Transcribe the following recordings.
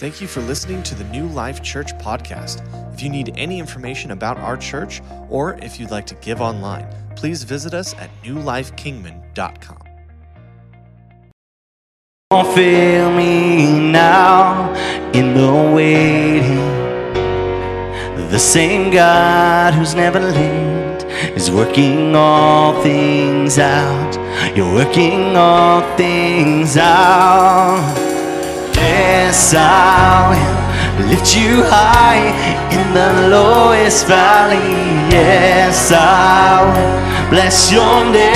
Thank you for listening to the New Life Church podcast. If you need any information about our church or if you'd like to give online, please visit us at newlifekingman.com. Feel me now in the waiting. The same God who's never late is working all things out. You're working all things out. Yes, I will lift you high in the lowest valley. Yes, I will bless your name.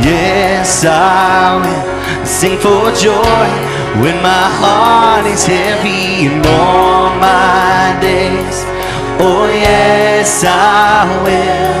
Yes, I will sing for joy when my heart is heavy in all my days. Oh, yes, I will.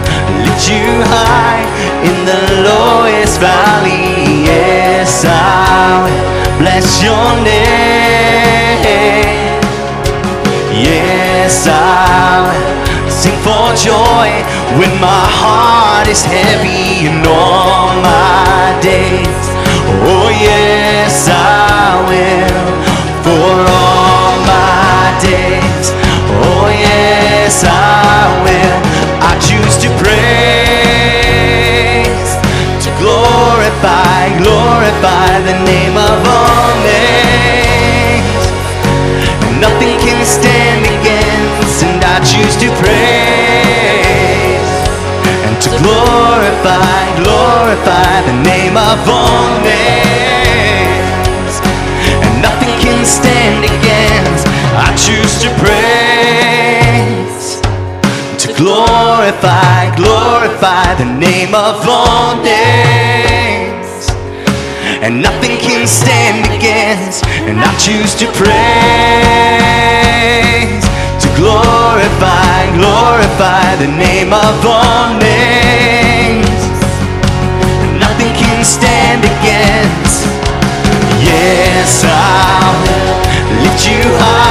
you high in the lowest valley. Yes, I will bless your name. Yes, I will sing for joy when my heart is heavy in all my days. Oh, yes, I will for all my days. Oh, yes, I will. I choose to praise, to glorify, glorify the name of all names. Nothing can stand against, and I choose to praise and to glorify, glorify the name of all names. And nothing can stand against, I choose to praise, to glorify, glorify the name of all names and nothing can stand against. And I choose to praise, to glorify, glorify the name of all names. And nothing can stand against. Yes, I will lift you high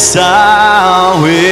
Yes, I will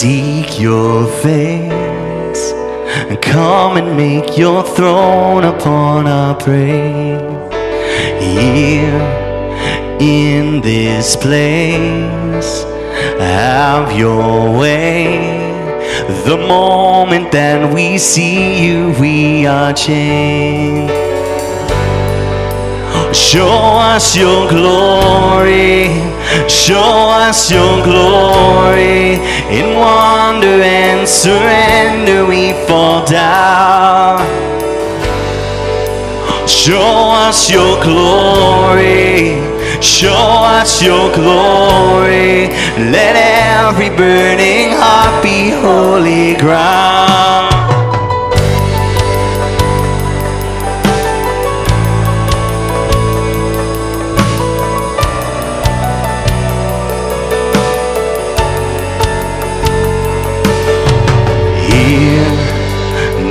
seek your face and come and make your throne upon our praise. Here in this place, have your way. The moment that we see you, we are changed. Show us your glory. Show us your glory. In wonder and surrender, we fall down. Show us your glory. Show us your glory. Let every burning heart be holy ground.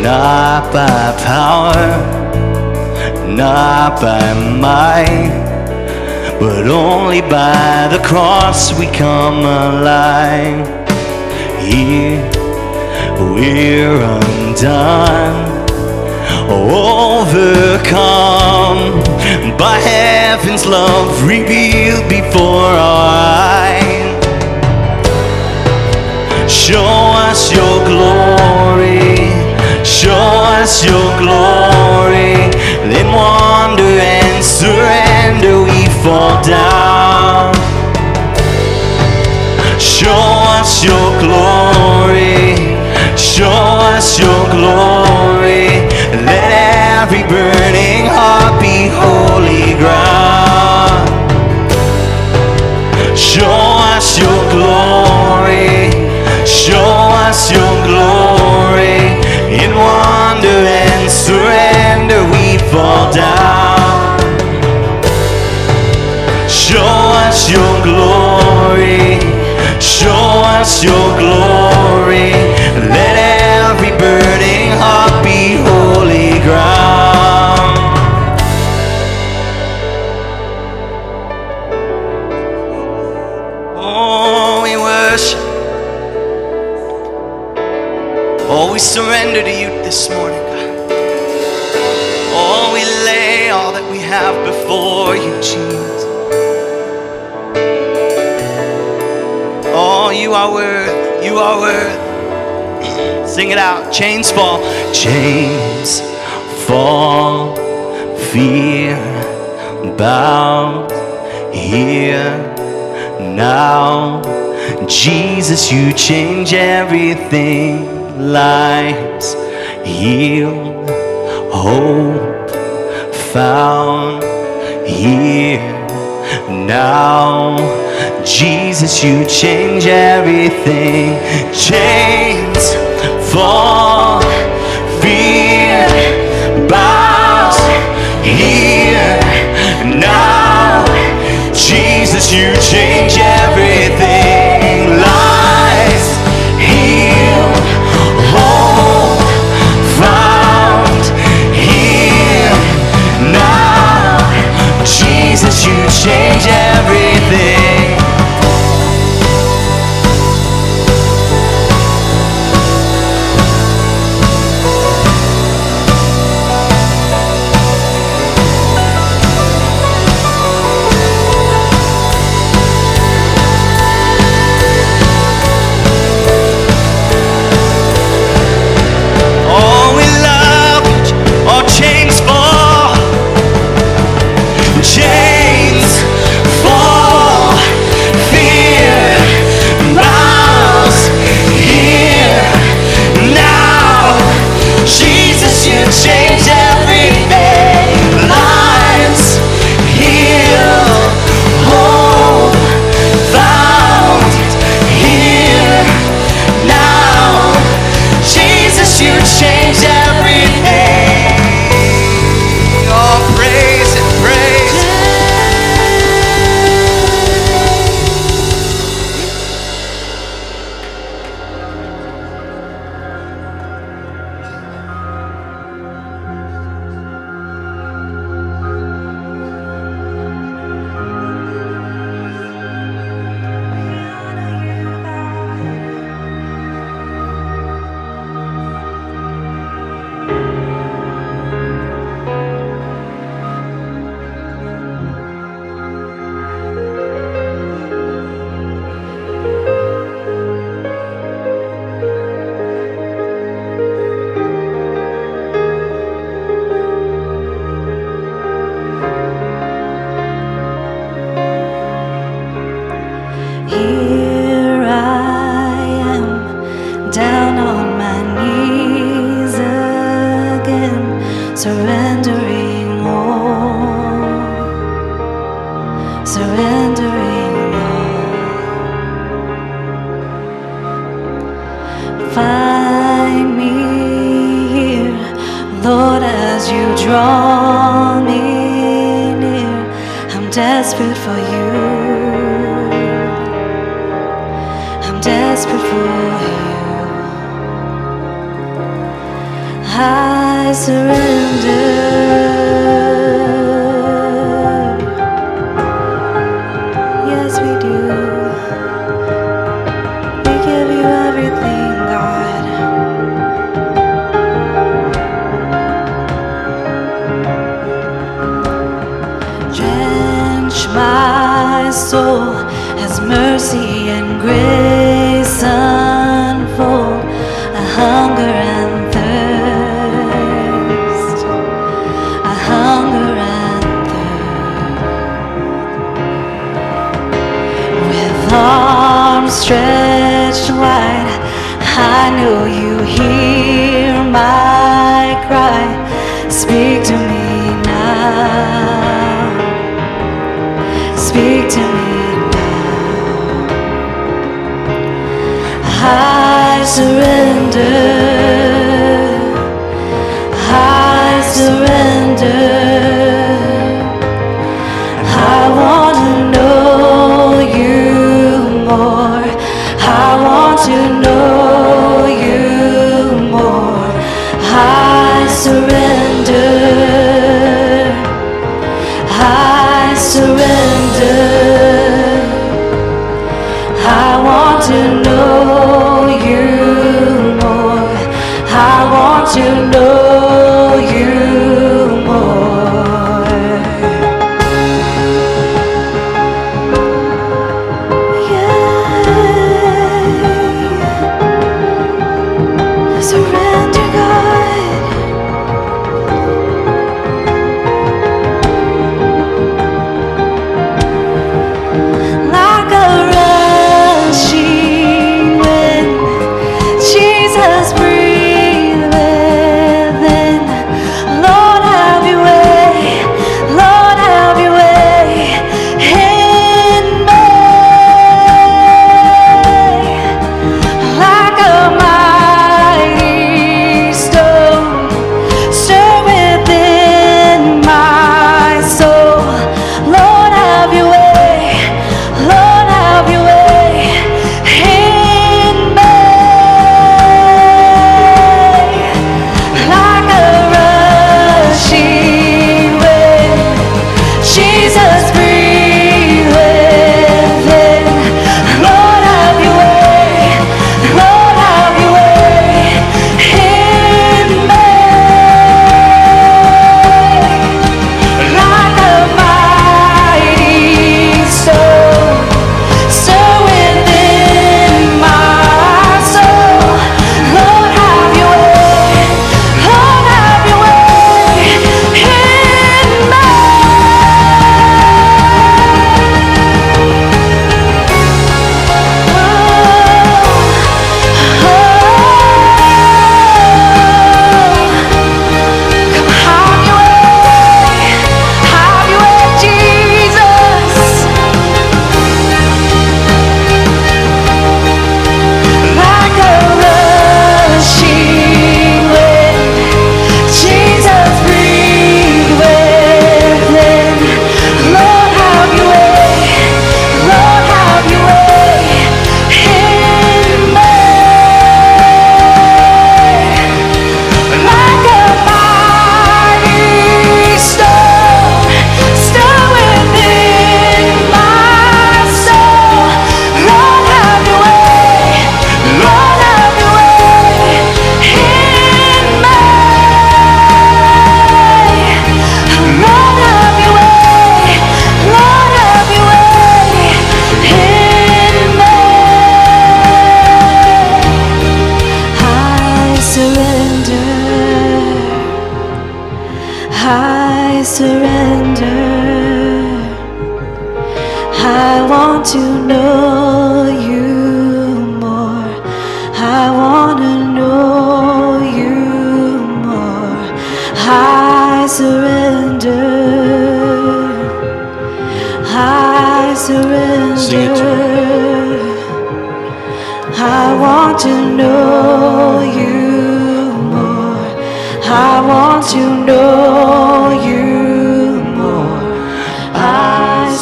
Not by power, not by might, but only by the cross we come alive. Here, we're undone, overcome by heaven's love revealed before our eyes. Show us your glory, show us your glory. Then wonder and surrender, we fall down. Show us your glory, show us your glory. Let every burning heart be holy ground. Show us your glory. Show. In wonder and surrender, we fall down. Show us your glory. Show us your glory. Let every burning heart be holy ground. Have before you, Jesus. Oh, you are worth. You are worth. Sing it out. Chains fall. Chains fall. Fear bound here now. Jesus, you change everything. Lives healed, hope found here now. Jesus, you change everything. Chains fall, fear bows here now. Jesus, you change everything. Change everything. know you hear my cry. Speak to me now. Speak to me now. I surrender.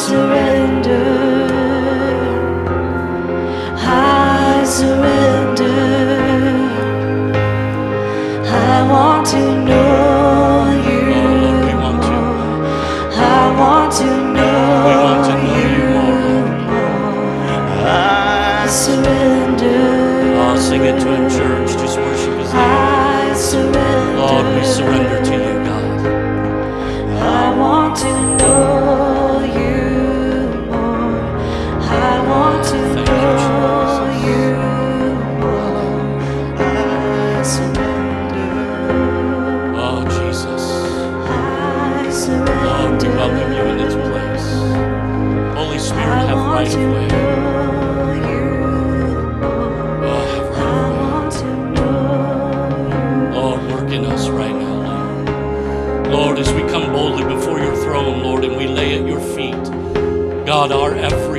Surrender.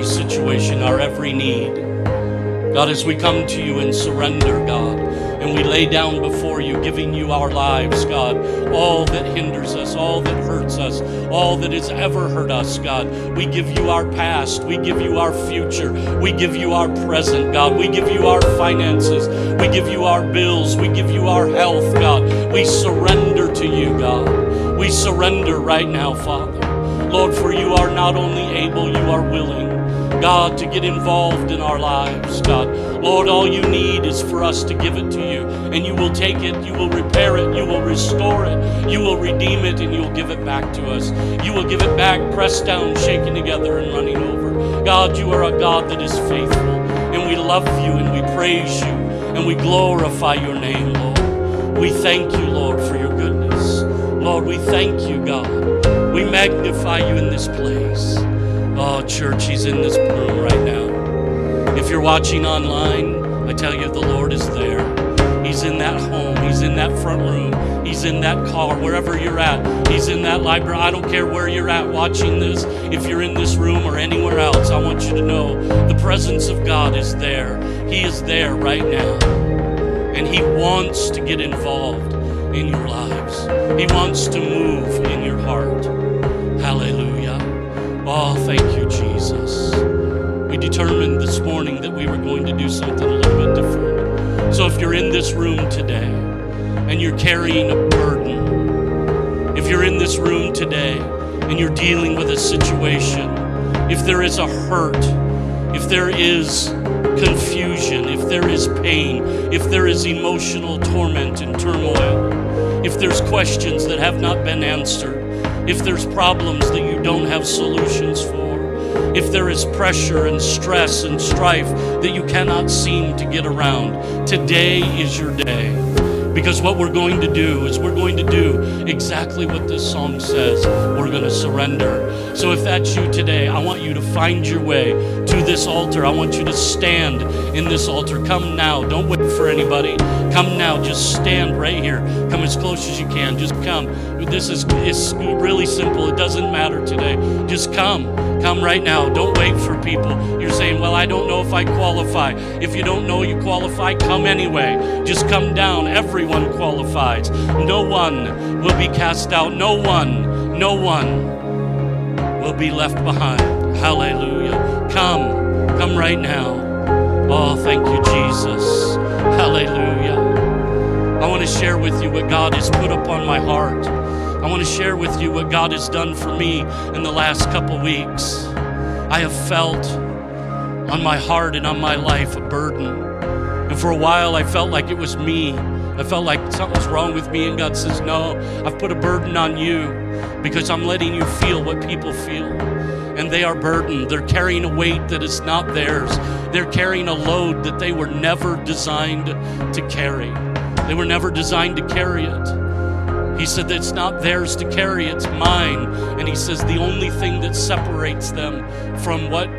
Situation, our every need. God, as we come to you and surrender, God, and we lay down before you, giving you our lives, God, all that hinders us, all that hurts us, all that has ever hurt us, God. We give you our past, we give you our future, we give you our present, God. We give you our finances, we give you our bills, we give you our health, God. We surrender to you, God. We surrender right now, Father. Lord, for you are not only able, you are willing. God, to get involved in our lives, God. Lord, all you need is for us to give it to you, and you will take it, you will repair it, you will restore it, you will redeem it, and you'll give it back to us. You will give it back, pressed down, shaken together, and running over. God, you are a God that is faithful, and we love you, and we praise you, and we glorify your name, Lord. We thank you, Lord, for your goodness. Lord, we thank you, God. We magnify you in this place. Oh, church, He's in this room right now. If you're watching online, I tell you, the Lord is there. He's in that home. He's in that front room. He's in that car, wherever you're at. He's in that library. I don't care where you're at watching this. If you're in this room or anywhere else, I want you to know the presence of God is there. He is there right now. And He wants to get involved in your lives, He wants to move in your heart. Oh, thank you, Jesus. We determined this morning that we were going to do something a little bit different. So if you're in this room today and you're carrying a burden, if you're in this room today and you're dealing with a situation, if there is a hurt, if there is confusion, if there is pain, if there is emotional torment and turmoil, if there's questions that have not been answered, if there's problems that you don't have solutions for, if there is pressure and stress and strife that you cannot seem to get around, today is your day. Because what we're going to do is we're going to do exactly what this song says. We're going to surrender. So if that's you today, I want you to find your way to this altar. I want you to stand in this altar. Come now. Don't wait for anybody. Come now. Just stand right here. Come as close as you can. Just come. This is it's really simple. It doesn't matter today. Just come. Come right now. Don't wait for people. You're saying, Well, I don't know if I qualify. If you don't know you qualify, come anyway. Just come down. Everyone qualifies. No one will be cast out. No one, no one will be left behind. Hallelujah. Come. Come right now. Oh, thank you, Jesus. Hallelujah. I want to share with you what God has put upon my heart. I want to share with you what God has done for me in the last couple weeks. I have felt on my heart and on my life a burden. And for a while, I felt like it was me. I felt like something's wrong with me. And God says, No, I've put a burden on you because I'm letting you feel what people feel. And they are burdened. They're carrying a weight that is not theirs. They're carrying a load that they were never designed to carry. They were never designed to carry it. He said that it's not theirs to carry, it's mine. And he says the only thing that separates them from what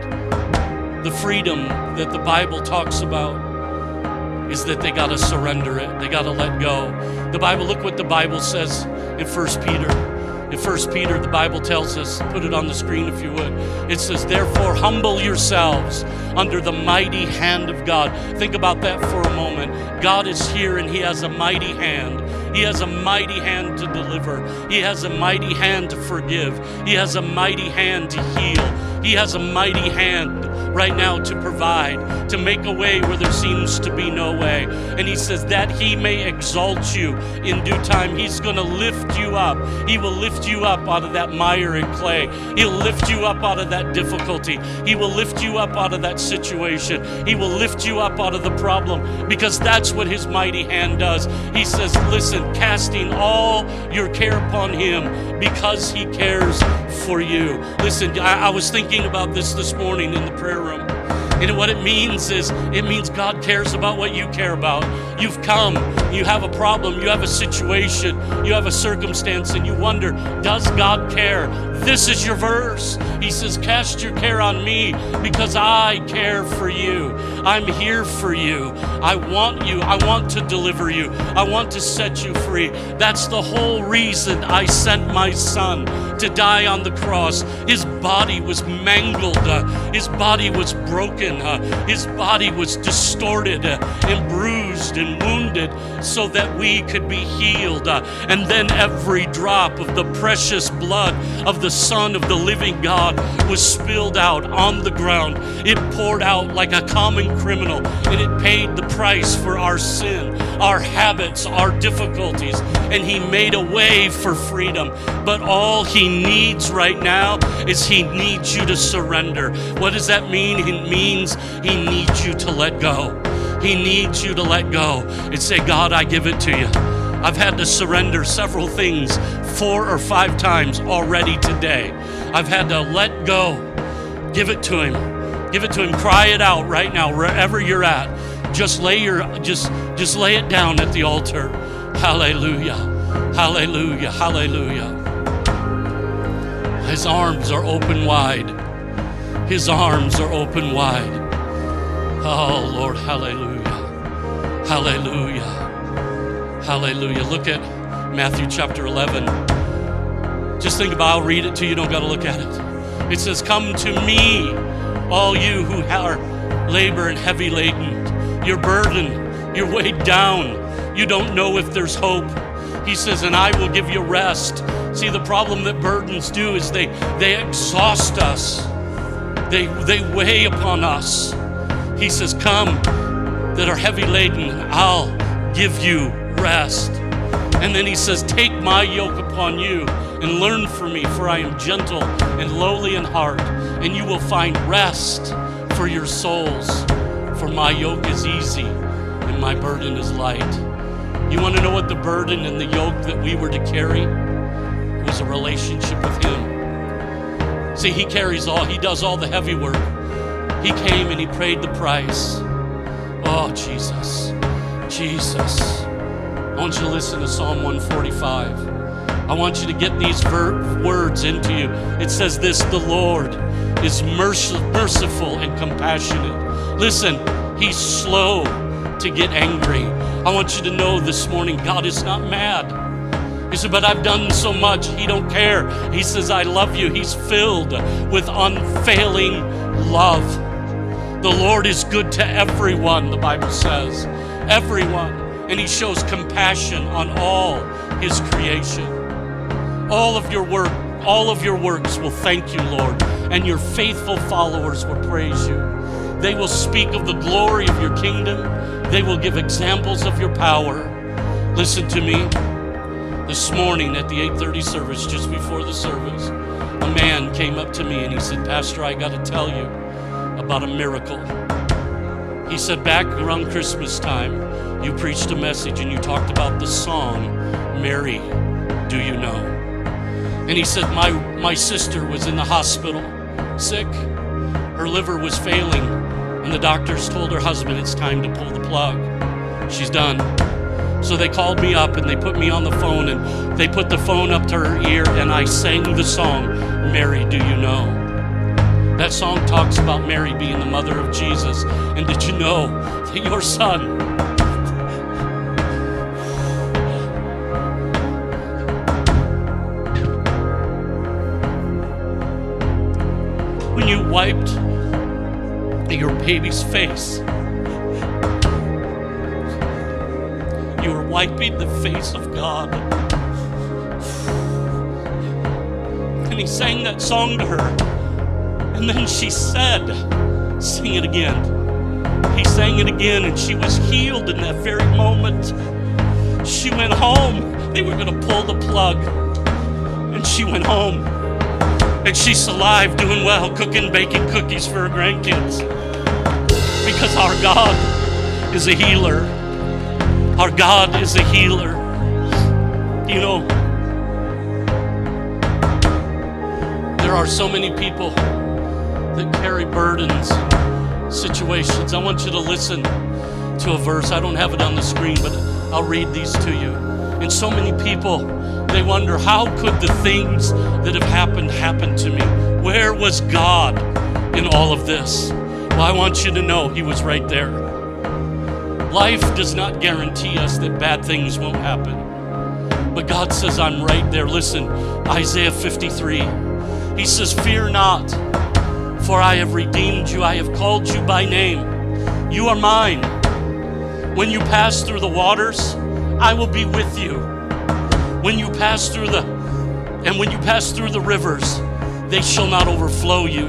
the freedom that the Bible talks about is that they got to surrender it. They got to let go. The Bible, look what the Bible says in 1 Peter In 1 Peter, the Bible tells us, put it on the screen if you would. It says, Therefore, humble yourselves under the mighty hand of God. Think about that for a moment. God is here and He has a mighty hand. He has a mighty hand to deliver. He has a mighty hand to forgive. He has a mighty hand to heal. He has a mighty hand right now to provide, to make a way where there seems to be no way. And He says that He may exalt you in due time. He's going to lift you up. He will lift you up out of that mire and clay. He'll lift you up out of that difficulty. He will lift you up out of that situation. He will lift you up out of the problem because that's what His mighty hand does. He says, Listen, casting all your care upon Him because He cares for you. Listen, I, I was thinking about this this morning in the prayer room. And what it means is, it means God cares about what you care about. You've come, you have a problem, you have a situation, you have a circumstance, and you wonder, does God care? This is your verse. He says, Cast your care on me because I care for you. I'm here for you. I want you. I want to deliver you. I want to set you free. That's the whole reason I sent my son to die on the cross. His body was mangled, his body was broken, his body was distorted and bruised and wounded so that we could be healed. And then every drop of the precious blood of the Son of the living God was spilled out on the ground. It poured out like a common criminal, and it paid the price for our sin, our habits, our difficulties, and He made a way for freedom. But all He needs right now is He needs you to surrender. What does that mean? It means He needs you to let go. He needs you to let go and say, God, I give it to you. I've had to surrender several things four or five times already today. I've had to let go. Give it to Him. Give it to Him. Cry it out right now, wherever you're at. Just lay your just just lay it down at the altar. Hallelujah. Hallelujah. Hallelujah. His arms are open wide. His arms are open wide. Oh Lord, hallelujah. Hallelujah. Hallelujah. Look at Matthew chapter 11. Just think about I'll read it to you, don't got to look at it. It says, Come to me, all you who are labor and heavy laden. You're burdened, you're weighed down, you don't know if there's hope. He says, And I will give you rest. See, the problem that burdens do is they, they exhaust us, they, they weigh upon us. He says, Come that are heavy laden, I'll give you rest. And then he says, Take my yoke upon you and learn from me, for I am gentle and lowly in heart, and you will find rest for your souls. For my yoke is easy and my burden is light. You want to know what the burden and the yoke that we were to carry? It was a relationship with Him. See, He carries all, He does all the heavy work. He came and He paid the price. Oh, Jesus. Jesus. I want you to listen to Psalm 145. I want you to get these ver- words into you. It says this The Lord is merciful and compassionate. Listen, He's slow to get angry. I want you to know this morning God is not mad. He said, But I've done so much. He don't care. He says, I love you. He's filled with unfailing love. The Lord is good to everyone, the Bible says. Everyone. And He shows compassion on all His creation. All of your work, all of your works will thank you, Lord, and your faithful followers will praise you. They will speak of the glory of your kingdom. They will give examples of your power. Listen to me. This morning at the 8:30 service, just before the service, a man came up to me and he said, "Pastor, I got to tell you about a miracle." He said, "Back around Christmas time, you preached a message and you talked about the song, Mary, do you know? And he said, My, my sister was in the hospital, sick. Her liver was failing, and the doctors told her husband it's time to pull the plug. She's done. So they called me up and they put me on the phone and they put the phone up to her ear and I sang the song, Mary, do you know? That song talks about Mary being the mother of Jesus. And did you know that your son, when you wiped your baby's face, you were wiping the face of God. And he sang that song to her. And then she said, Sing it again. He sang it again, and she was healed in that very moment. She went home. They were going to pull the plug. And she went home. And she's alive, doing well, cooking, baking cookies for her grandkids. Because our God is a healer. Our God is a healer. You know, there are so many people that carry burdens, situations. I want you to listen to a verse. I don't have it on the screen, but I'll read these to you. And so many people, they wonder how could the things that have happened happen to me? Where was God in all of this? Well, I want you to know He was right there. Life does not guarantee us that bad things won't happen. But God says, I'm right there. Listen, Isaiah 53. He says, Fear not, for I have redeemed you. I have called you by name. You are mine. When you pass through the waters, I will be with you. When you pass through the and when you pass through the rivers, they shall not overflow you.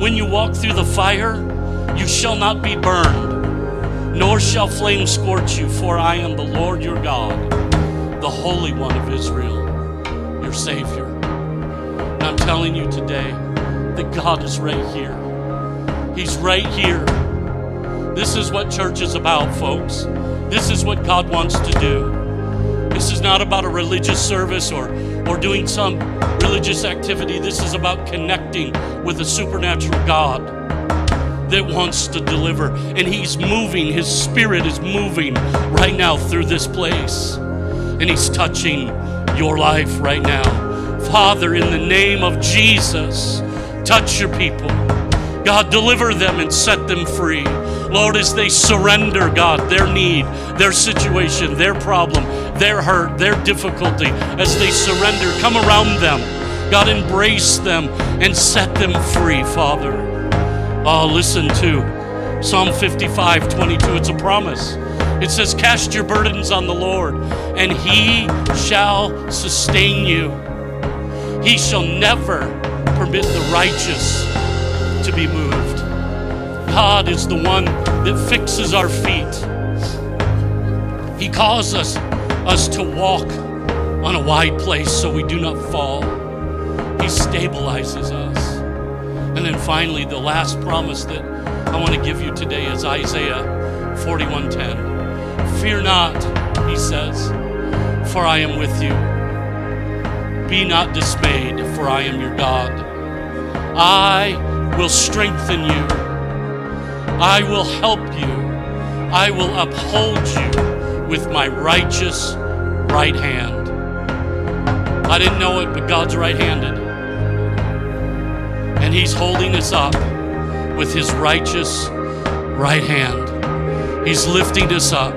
When you walk through the fire, you shall not be burned, nor shall flames scorch you, for I am the Lord your God, the Holy One of Israel, your Savior. And I'm telling you today that God is right here. He's right here. This is what church is about, folks. This is what God wants to do. This is not about a religious service or, or doing some religious activity. This is about connecting with a supernatural God that wants to deliver. And He's moving, His Spirit is moving right now through this place. And He's touching your life right now. Father, in the name of Jesus, touch your people. God, deliver them and set them free. Lord, as they surrender, God, their need, their situation, their problem, their hurt, their difficulty, as they surrender, come around them. God, embrace them and set them free, Father. Oh, listen to Psalm 55 22. It's a promise. It says, Cast your burdens on the Lord, and he shall sustain you. He shall never permit the righteous to be moved. God is the one that fixes our feet. He calls us, us to walk on a wide place so we do not fall. He stabilizes us. And then finally, the last promise that I want to give you today is Isaiah 41:10. Fear not, he says, for I am with you. Be not dismayed, for I am your God. I will strengthen you. I will help you. I will uphold you with my righteous right hand. I didn't know it, but God's right handed. And He's holding us up with His righteous right hand. He's lifting us up.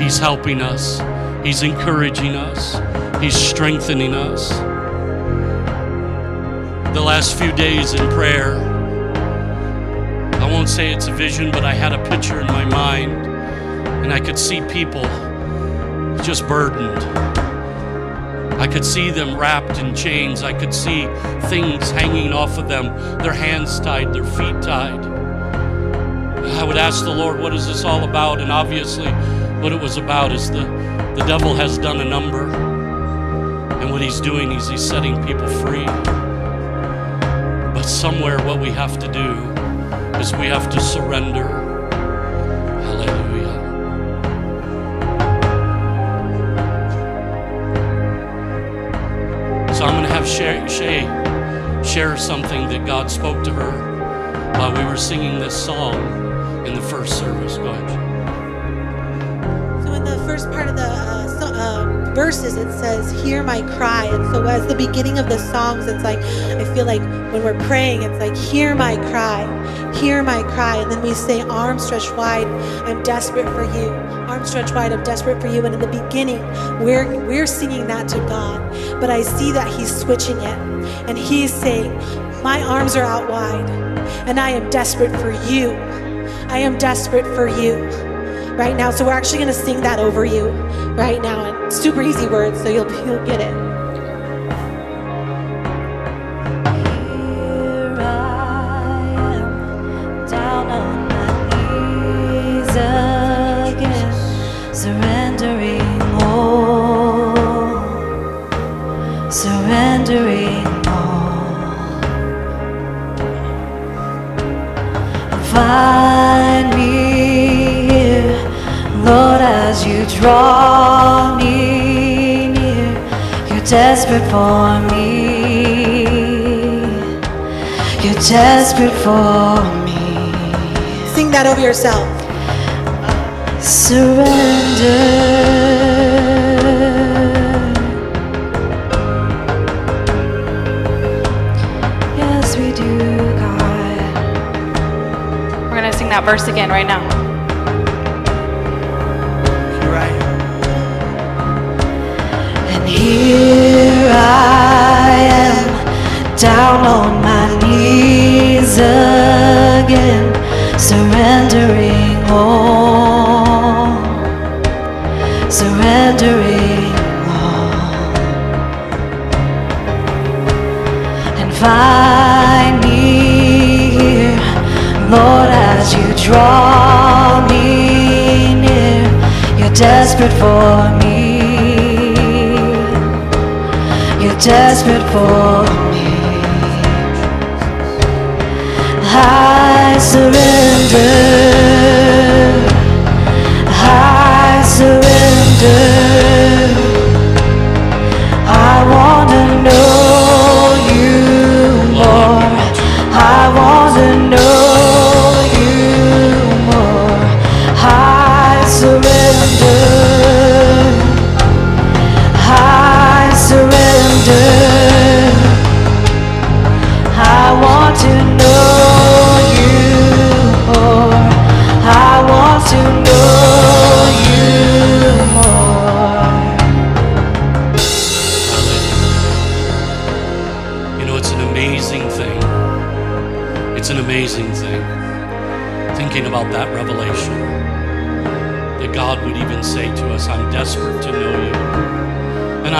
He's helping us. He's encouraging us. He's strengthening us. The last few days in prayer, I won't say it's a vision, but I had a picture in my mind, and I could see people just burdened. I could see them wrapped in chains. I could see things hanging off of them, their hands tied, their feet tied. I would ask the Lord, what is this all about? And obviously, what it was about is the, the devil has done a number. And what he's doing is he's setting people free. But somewhere, what we have to do is we have to surrender. Hallelujah. So I'm going to have Shay, Shay share something that God spoke to her while we were singing this song in the first service. Go ahead. So in the first part of the verses, it says, "Hear my cry." And so as the beginning of the songs, it's like I feel like when we're praying, it's like, "Hear my cry, hear my cry," and then we say, "Arms stretched wide, I'm desperate for you. Arms stretched wide, I'm desperate for you." And in the beginning, we're we're singing that to God, but I see that He's switching it, and He's saying, My arms are out wide, and I am desperate for you. I am desperate for you right now. So we're actually going to sing that over you right now. And super easy words, so you'll, you'll get it. Surrendering all. Find me here, Lord, as you draw desperate for me. You're desperate for me. Sing that over yourself. Surrender. Yes, we do, God. We're going to sing that verse again right now. Here I am, down on my knees again, surrendering all, surrendering all, and find me here, Lord, as you draw me near. You're desperate for me. Desperate for me. I surrender. I surrender.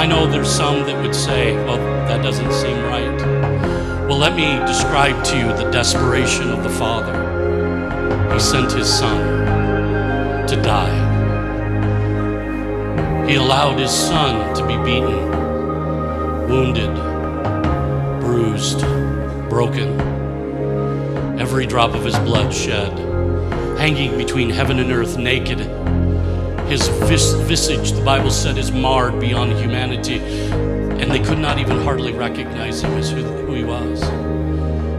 I know there's some that would say, well, that doesn't seem right. Well, let me describe to you the desperation of the Father. He sent his Son to die. He allowed his Son to be beaten, wounded, bruised, broken, every drop of his blood shed, hanging between heaven and earth naked. His vis- visage, the Bible said, is marred beyond humanity, and they could not even hardly recognize him as who, who he was.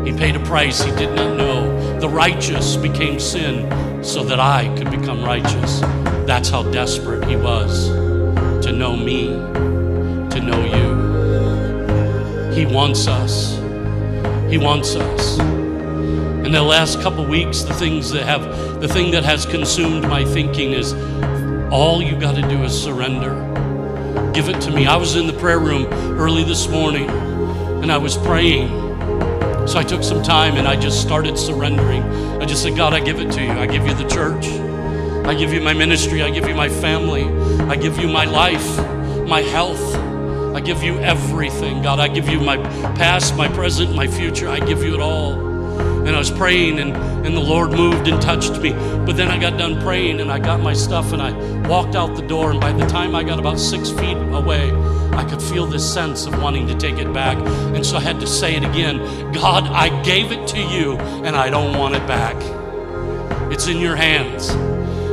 He paid a price he did not know. The righteous became sin so that I could become righteous. That's how desperate he was to know me, to know you. He wants us. He wants us. In the last couple weeks, the things that have the thing that has consumed my thinking is all you got to do is surrender. Give it to me. I was in the prayer room early this morning and I was praying. So I took some time and I just started surrendering. I just said, God, I give it to you. I give you the church. I give you my ministry. I give you my family. I give you my life, my health. I give you everything, God. I give you my past, my present, my future. I give you it all. And I was praying, and, and the Lord moved and touched me. But then I got done praying, and I got my stuff, and I walked out the door. And by the time I got about six feet away, I could feel this sense of wanting to take it back. And so I had to say it again God, I gave it to you, and I don't want it back. It's in your hands.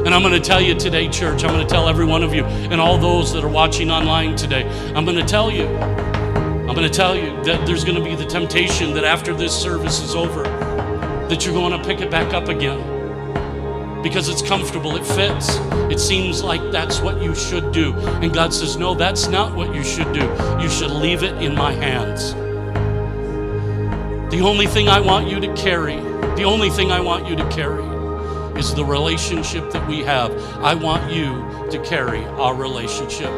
And I'm going to tell you today, church, I'm going to tell every one of you and all those that are watching online today, I'm going to tell you, I'm going to tell you that there's going to be the temptation that after this service is over, that you're going to pick it back up again. Because it's comfortable, it fits. It seems like that's what you should do. And God says, No, that's not what you should do. You should leave it in my hands. The only thing I want you to carry, the only thing I want you to carry is the relationship that we have. I want you to carry our relationship,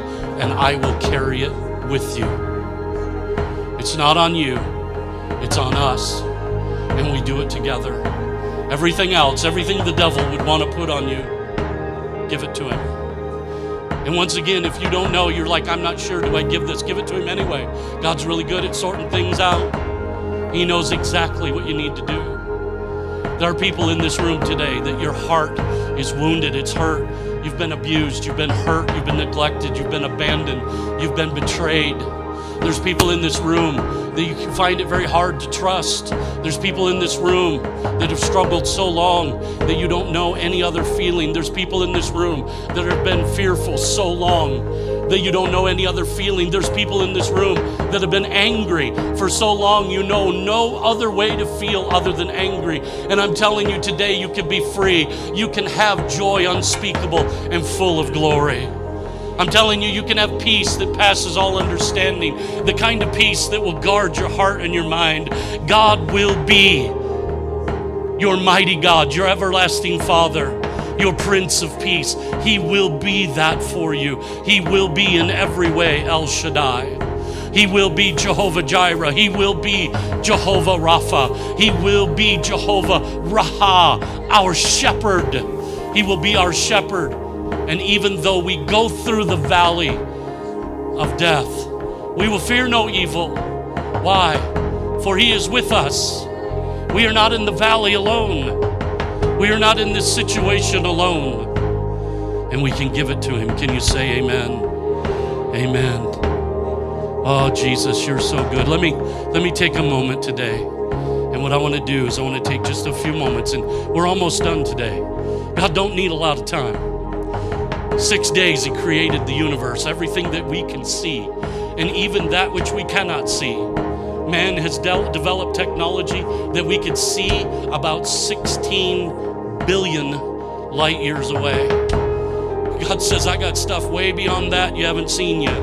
and I will carry it with you. It's not on you, It's on us, and we do it together. Everything else, everything the devil would want to put on you, give it to him. And once again, if you don't know, you're like, I'm not sure, do I give this? Give it to him anyway. God's really good at sorting things out. He knows exactly what you need to do. There are people in this room today that your heart is wounded, it's hurt. You've been abused, you've been hurt, you've been neglected, you've been abandoned, you've been betrayed. There's people in this room that you find it very hard to trust. There's people in this room that have struggled so long that you don't know any other feeling. There's people in this room that have been fearful so long that you don't know any other feeling. There's people in this room that have been angry for so long you know no other way to feel other than angry. And I'm telling you today, you can be free. You can have joy unspeakable and full of glory. I'm telling you, you can have peace that passes all understanding, the kind of peace that will guard your heart and your mind. God will be your mighty God, your everlasting Father, your Prince of Peace. He will be that for you. He will be in every way El Shaddai. He will be Jehovah Jireh. He will be Jehovah Rapha. He will be Jehovah Raah, our shepherd. He will be our shepherd. And even though we go through the valley of death, we will fear no evil. Why? For he is with us. We are not in the valley alone. We are not in this situation alone. And we can give it to him. Can you say amen? Amen. Oh Jesus, you're so good. Let me let me take a moment today. And what I want to do is I want to take just a few moments and we're almost done today. God don't need a lot of time. Six days He created the universe, everything that we can see, and even that which we cannot see. Man has de- developed technology that we could see about 16 billion light years away. God says, I got stuff way beyond that you haven't seen yet.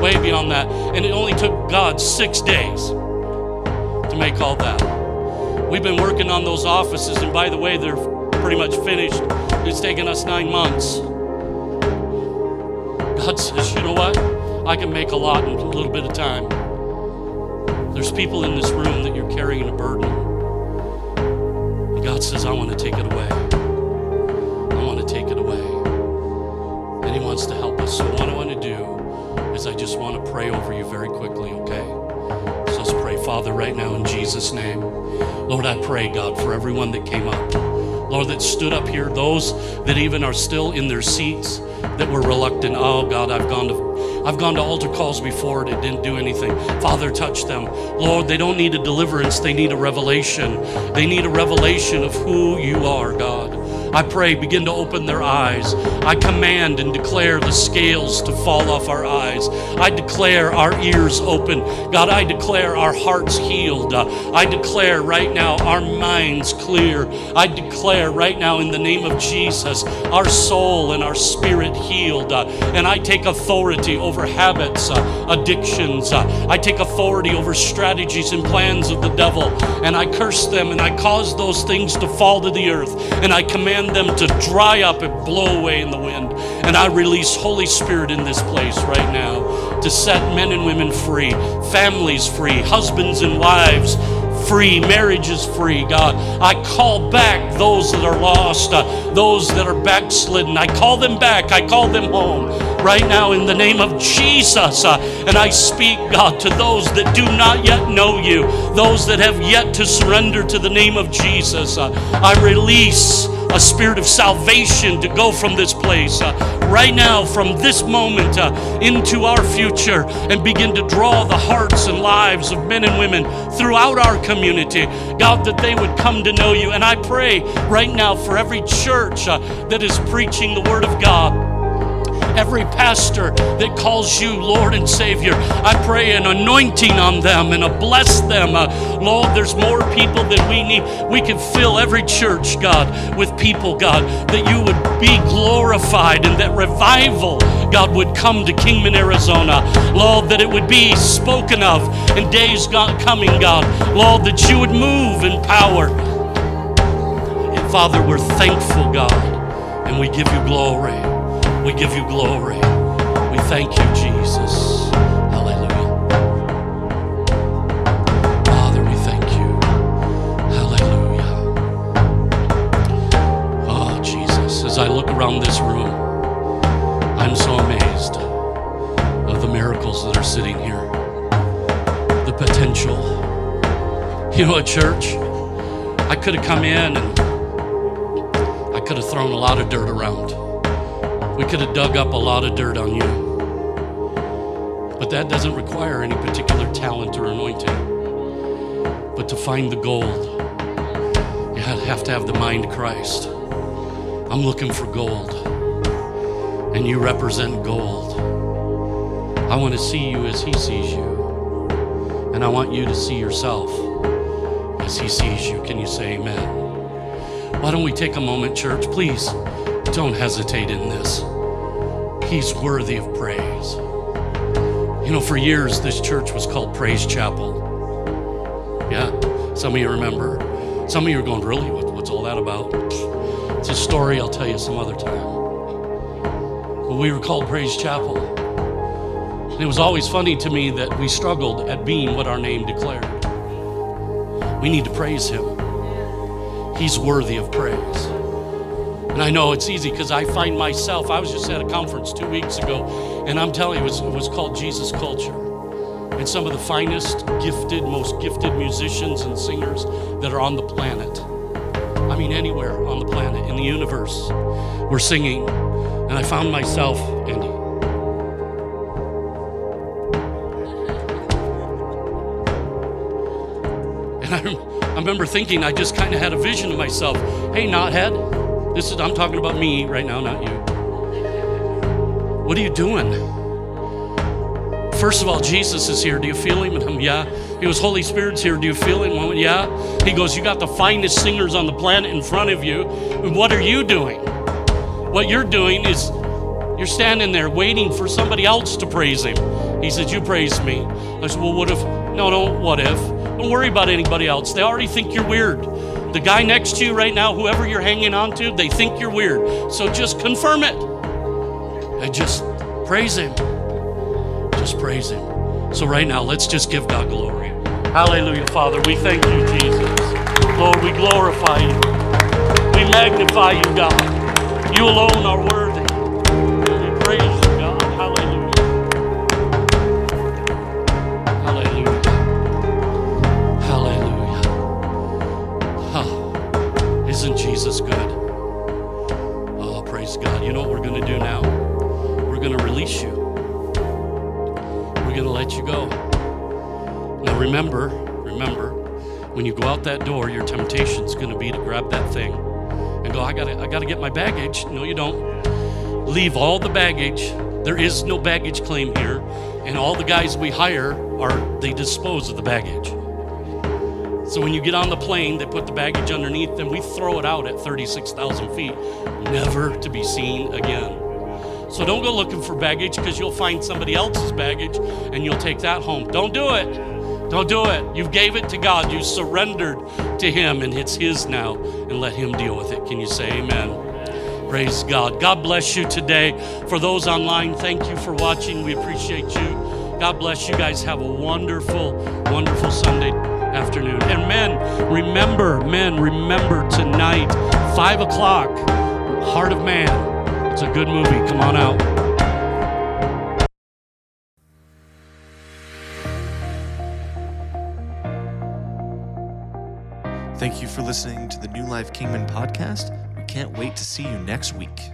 Way beyond that. And it only took God six days to make all that. We've been working on those offices, and by the way, they're pretty much finished. It's taken us nine months. God says, you know what? I can make a lot in a little bit of time. There's people in this room that you're carrying a burden. And God says, I want to take it away. I want to take it away. And He wants to help us. So, what I want to do is I just want to pray over you very quickly, okay? So, let's pray. Father, right now in Jesus' name. Lord, I pray, God, for everyone that came up. Lord, that stood up here, those that even are still in their seats that were reluctant. Oh God, I've gone to I've gone to altar calls before and it didn't do anything. Father, touch them. Lord, they don't need a deliverance, they need a revelation. They need a revelation of who you are, God. I pray, begin to open their eyes. I command and declare the scales to fall off our eyes. I declare our ears open. God, I declare our hearts healed. I declare right now our minds clear. I declare right now in the name of Jesus our soul and our spirit healed. And I take authority over habits, addictions. I take authority over strategies and plans of the devil. And I curse them and I cause those things to fall to the earth. And I command them to dry up and blow away in the wind. And I release Holy Spirit in this place right now to set men and women free, families free, husbands and wives free, marriage is free, God. I call back those that are lost, uh, those that are backslidden. I call them back, I call them home right now in the name of Jesus. Uh, and I speak, God, to those that do not yet know you, those that have yet to surrender to the name of Jesus. Uh, I release a spirit of salvation to go from this place uh, right now, from this moment uh, into our future, and begin to draw the hearts and lives of men and women throughout our community. God, that they would come to know you. And I pray right now for every church uh, that is preaching the Word of God every pastor that calls you Lord and Savior. I pray an anointing on them and a bless them. Uh, Lord, there's more people that we need. We can fill every church, God, with people, God, that you would be glorified and that revival, God, would come to Kingman, Arizona. Lord, that it would be spoken of in days coming, God. Lord, that you would move in power. And Father, we're thankful, God, and we give you glory. We give you glory. We thank you, Jesus. Hallelujah. Father, we thank you. Hallelujah. Oh, Jesus, as I look around this room, I'm so amazed of the miracles that are sitting here, the potential. You know, a church, I could have come in and I could have thrown a lot of dirt around. We could have dug up a lot of dirt on you. But that doesn't require any particular talent or anointing. But to find the gold, you have to have the mind Christ. I'm looking for gold, and you represent gold. I want to see you as He sees you, and I want you to see yourself as He sees you. Can you say amen? Why don't we take a moment, church? Please don't hesitate in this. He's worthy of praise. You know, for years, this church was called Praise Chapel. Yeah, some of you remember. Some of you are going, Really? What, what's all that about? It's a story I'll tell you some other time. But we were called Praise Chapel. And it was always funny to me that we struggled at being what our name declared. We need to praise Him, He's worthy of praise. And I know it's easy because I find myself, I was just at a conference two weeks ago, and I'm telling you, it was, it was called Jesus Culture. And some of the finest, gifted, most gifted musicians and singers that are on the planet. I mean, anywhere on the planet, in the universe, were singing. And I found myself. And I, I remember thinking, I just kind of had a vision of myself. Hey, knothead, this is, I'm talking about me right now, not you. What are you doing? First of all, Jesus is here. Do you feel him? I'm, yeah. He goes, Holy Spirit's here. Do you feel him? Yeah. He goes, You got the finest singers on the planet in front of you. What are you doing? What you're doing is you're standing there waiting for somebody else to praise him. He says, You praise me. I said, Well, what if? No, don't what if. Don't worry about anybody else. They already think you're weird. The guy next to you right now, whoever you're hanging on to, they think you're weird. So just confirm it. And just praise him. Just praise him. So right now, let's just give God glory. Hallelujah, Father. We thank you, Jesus. Lord, we glorify you. We magnify you, God. You alone are worthy. We praise you, praise God. You know what we're going to do now? We're going to release you. We're going to let you go. Now remember, remember, when you go out that door, your temptation's going to be to grab that thing and go, I got to I got to get my baggage. No, you don't. Leave all the baggage. There is no baggage claim here, and all the guys we hire are they dispose of the baggage. So when you get on the plane, they put the baggage underneath, and we throw it out at 36,000 feet, never to be seen again. So don't go looking for baggage because you'll find somebody else's baggage and you'll take that home. Don't do it. Don't do it. You gave it to God. You surrendered to Him and it's His now and let Him deal with it. Can you say amen? Praise God. God bless you today. For those online, thank you for watching. We appreciate you. God bless you guys. Have a wonderful, wonderful Sunday afternoon. And men, remember, men, remember tonight, 5 o'clock, Heart of Man. It's a good movie. Come on out. Thank you for listening to the New Life Kingman podcast. We can't wait to see you next week.